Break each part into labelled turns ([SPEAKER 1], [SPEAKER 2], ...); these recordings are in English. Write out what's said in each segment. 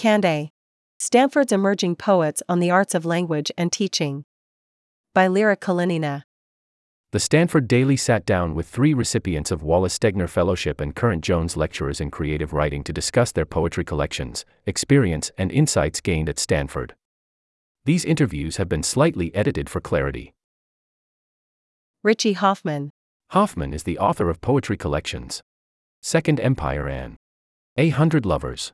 [SPEAKER 1] Cande. Stanford's Emerging Poets on the Arts of Language and Teaching. By Lyra Kalinina.
[SPEAKER 2] The Stanford Daily sat down with three recipients of Wallace Stegner Fellowship and current Jones Lecturers in Creative Writing to discuss their poetry collections, experience, and insights gained at Stanford. These interviews have been slightly edited for clarity.
[SPEAKER 1] Richie Hofmann.
[SPEAKER 2] Hofmann is the author of poetry collections Second Empire and A Hundred Lovers.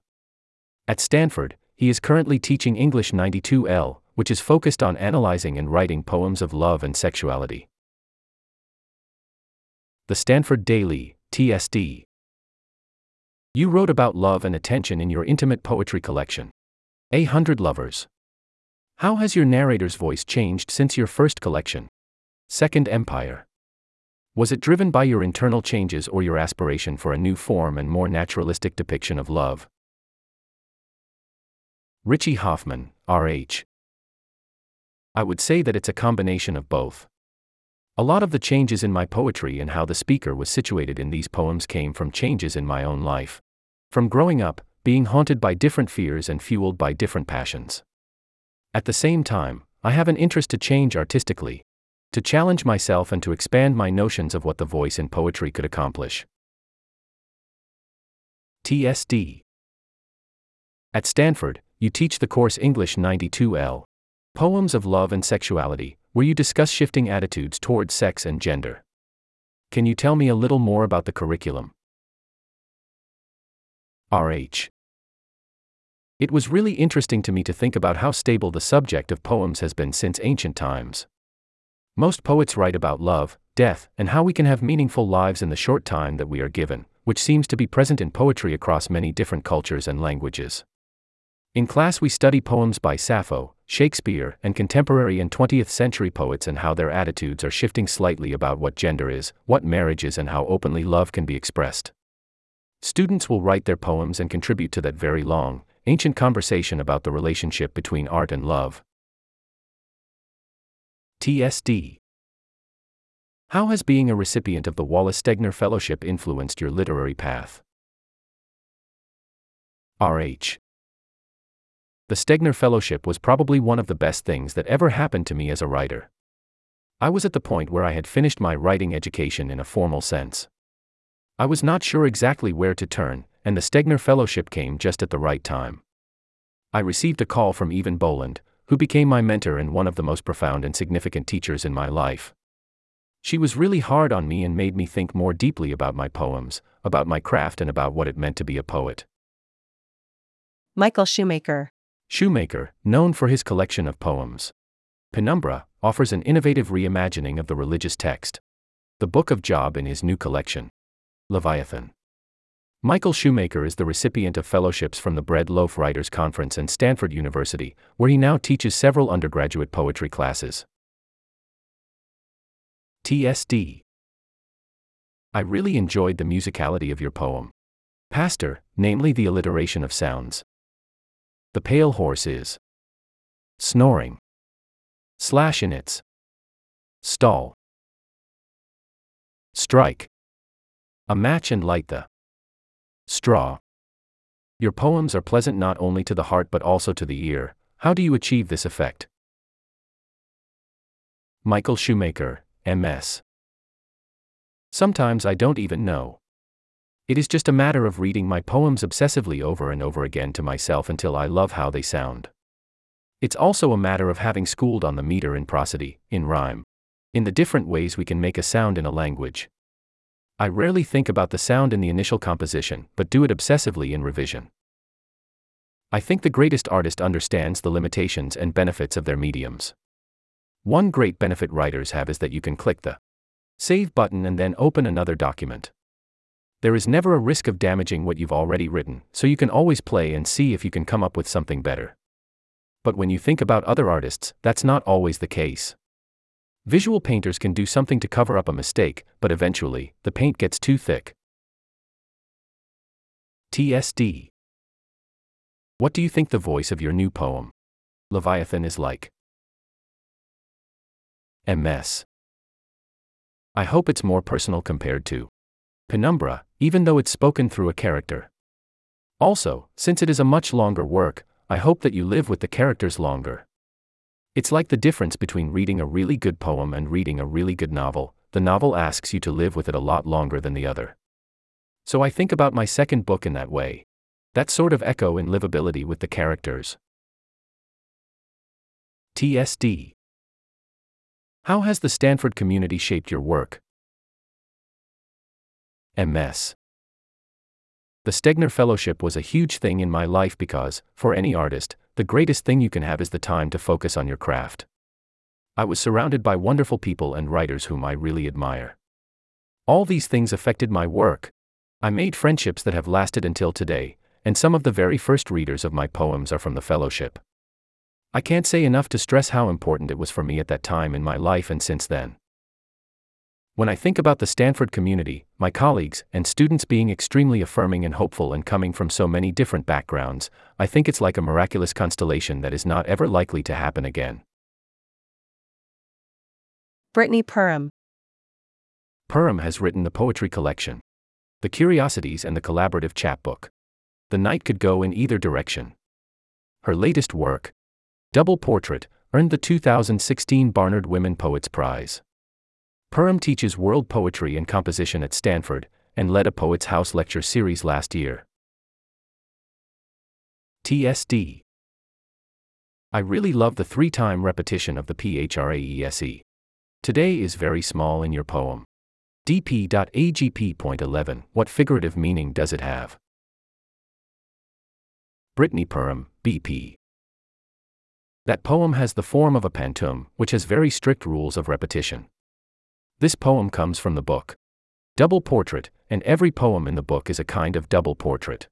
[SPEAKER 2] At Stanford, he is currently teaching English 92L, which is focused on analyzing and writing poems of love and sexuality. The Stanford Daily, TSD. You wrote about love and attention in your intimate poetry collection. A Hundred Lovers. How has your narrator's voice changed since your first collection? Second Empire. Was it driven by your internal changes or your aspiration for a new form and more naturalistic depiction of love? Richie Hofmann, R.H. I would say that it's a combination of both. A lot of the changes in my poetry and how the speaker was situated in these poems came from changes in my own life. From growing up, being haunted by different fears and fueled by different passions. At the same time, I have an interest to change artistically, to challenge myself and to expand my notions of what the voice in poetry could accomplish. TSD At Stanford, you teach the course English 92L Poems of Love and Sexuality, where you discuss shifting attitudes towards sex and gender. Can you tell me a little more about the curriculum? RH. It was really interesting to me to think about how stable the subject of poems has been since ancient times. Most poets write about love, death, and how we can have meaningful lives in the short time that we are given, which seems to be present in poetry across many different cultures and languages. In class, we study poems by Sappho, Shakespeare, and contemporary and 20th century poets and how their attitudes are shifting slightly about what gender is, what marriage is, and how openly love can be expressed. Students will write their poems and contribute to that very long, ancient conversation about the relationship between art and love. TSD How has being a recipient of the Wallace Stegner Fellowship influenced your literary path? RH the Stegner Fellowship was probably one of the best things that ever happened to me as a writer. I was at the point where I had finished my writing education in a formal sense. I was not sure exactly where to turn, and the Stegner Fellowship came just at the right time. I received a call from Eavan Boland, who became my mentor and one of the most profound and significant teachers in my life. She was really hard on me and made me think more deeply about my poems, about my craft, and about what it meant to be a poet.
[SPEAKER 1] Michael Shewmaker
[SPEAKER 2] Shewmaker, known for his collection of poems. Penumbra offers an innovative reimagining of the religious text. The Book of Job in his new collection. Leviathan. Michael Shewmaker is the recipient of fellowships from the Bread Loaf Writers Conference and Stanford University, where he now teaches several undergraduate poetry classes. TSD. I really enjoyed the musicality of your poem. Pastor, namely the alliteration of sounds. The pale horse is snoring. Slash in its stall. Strike a match and light the straw. Your poems are pleasant not only to the heart but also to the ear. How do you achieve this effect? Michael Shewmaker, MS. Sometimes I don't even know. It is just a matter of reading my poems obsessively over and over again to myself until I love how they sound. It's also a matter of having schooled on the meter in prosody, in rhyme, in the different ways we can make a sound in a language. I rarely think about the sound in the initial composition, but do it obsessively in revision. I think the greatest artist understands the limitations and benefits of their mediums. One great benefit writers have is that you can click the save button and then open another document. There is never a risk of damaging what you've already written, so you can always play and see if you can come up with something better. But when you think about other artists, that's not always the case. Visual painters can do something to cover up a mistake, but eventually, the paint gets too thick. TSD. What do you think the voice of your new poem, Leviathan, is like? MS. I hope it's more personal compared to Penumbra, even though it's spoken through a character. Also, since it is a much longer work, I hope that you live with the characters longer. It's like the difference between reading a really good poem and reading a really good novel, the novel asks you to live with it a lot longer than the other. So I think about my second book in that way. That sort of echo in livability with the characters. TSD How has the Stanford community shaped your work? MS The Stegner Fellowship was a huge thing in my life because, for any artist, the greatest thing you can have is the time to focus on your craft. I was surrounded by wonderful people and writers whom I really admire. All these things affected my work. I made friendships that have lasted until today, and some of the very first readers of my poems are from the fellowship. I can't say enough to stress how important it was for me at that time in my life and since then. When I think about the Stanford community, my colleagues, and students being extremely affirming and hopeful and coming from so many different backgrounds, I think it's like a miraculous constellation that is not ever likely to happen again.
[SPEAKER 1] Brittany Perham.
[SPEAKER 2] Perham has written the poetry collection, The Curiosities, and the collaborative chapbook. The night could go in either direction. Her latest work, Double Portrait, earned the 2016 Barnard Women Poets Prize. Perham teaches world poetry and composition at Stanford and led a Poets House lecture series last year. TSD I really love the three time repetition of the PHRAESE. Today is very small in your poem. DP.AGP.11 What figurative meaning does it have? Brittany Perham, BP. That poem has the form of a pantoum, which has very strict rules of repetition. This poem comes from the book Double Portrait, and every poem in the book is a kind of double portrait.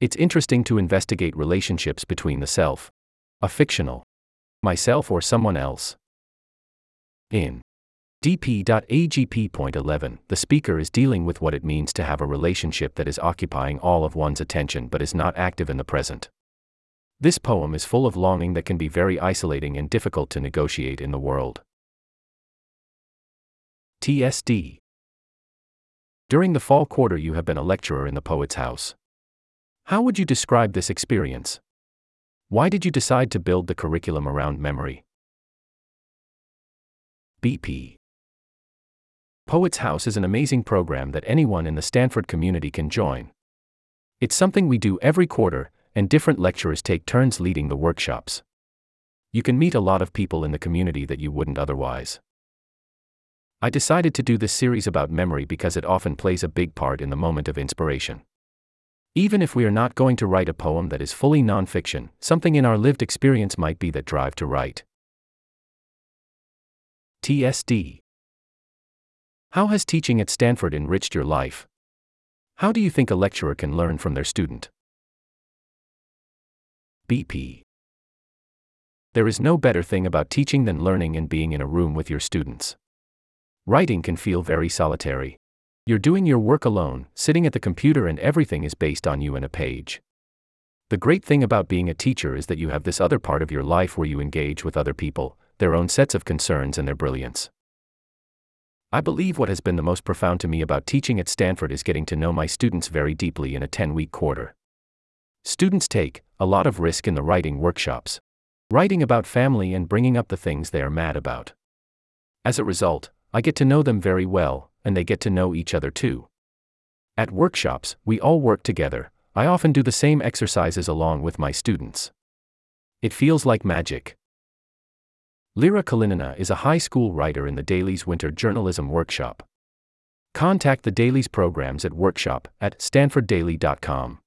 [SPEAKER 2] It's interesting to investigate relationships between the self, a fictional, myself or someone else. In dp.agp.11, the speaker is dealing with what it means to have a relationship that is occupying all of one's attention but is not active in the present. This poem is full of longing that can be very isolating and difficult to negotiate in the world. TSD. During the fall quarter, you have been a lecturer in the Poet's House. How would you describe this experience? Why did you decide to build the curriculum around memory? BP. Poets House is an amazing program that anyone in the Stanford community can join. It's something we do every quarter, and different lecturers take turns leading the workshops. You can meet a lot of people in the community that you wouldn't otherwise. I decided to do this series about memory because it often plays a big part in the moment of inspiration. Even if we are not going to write a poem that is fully nonfiction, something in our lived experience might be that drive to write. TSD How has teaching at Stanford enriched your life? How do you think a lecturer can learn from their student? BP There is no better thing about teaching than learning and being in a room with your students. Writing can feel very solitary. You're doing your work alone, sitting at the computer, and everything is based on you and a page. The great thing about being a teacher is that you have this other part of your life where you engage with other people, their own sets of concerns, and their brilliance. I believe what has been the most profound to me about teaching at Stanford is getting to know my students very deeply in a 10 week quarter. Students take a lot of risk in the writing workshops, writing about family and bringing up the things they are mad about. As a result, I get to know them very well, and they get to know each other too. At workshops, we all work together. I often do the same exercises along with my students. It feels like magic. Lyra Kalinina is a high school writer in the Daily's Winter Journalism Workshop. Contact the Daily's programs at workshop at stanforddaily.com.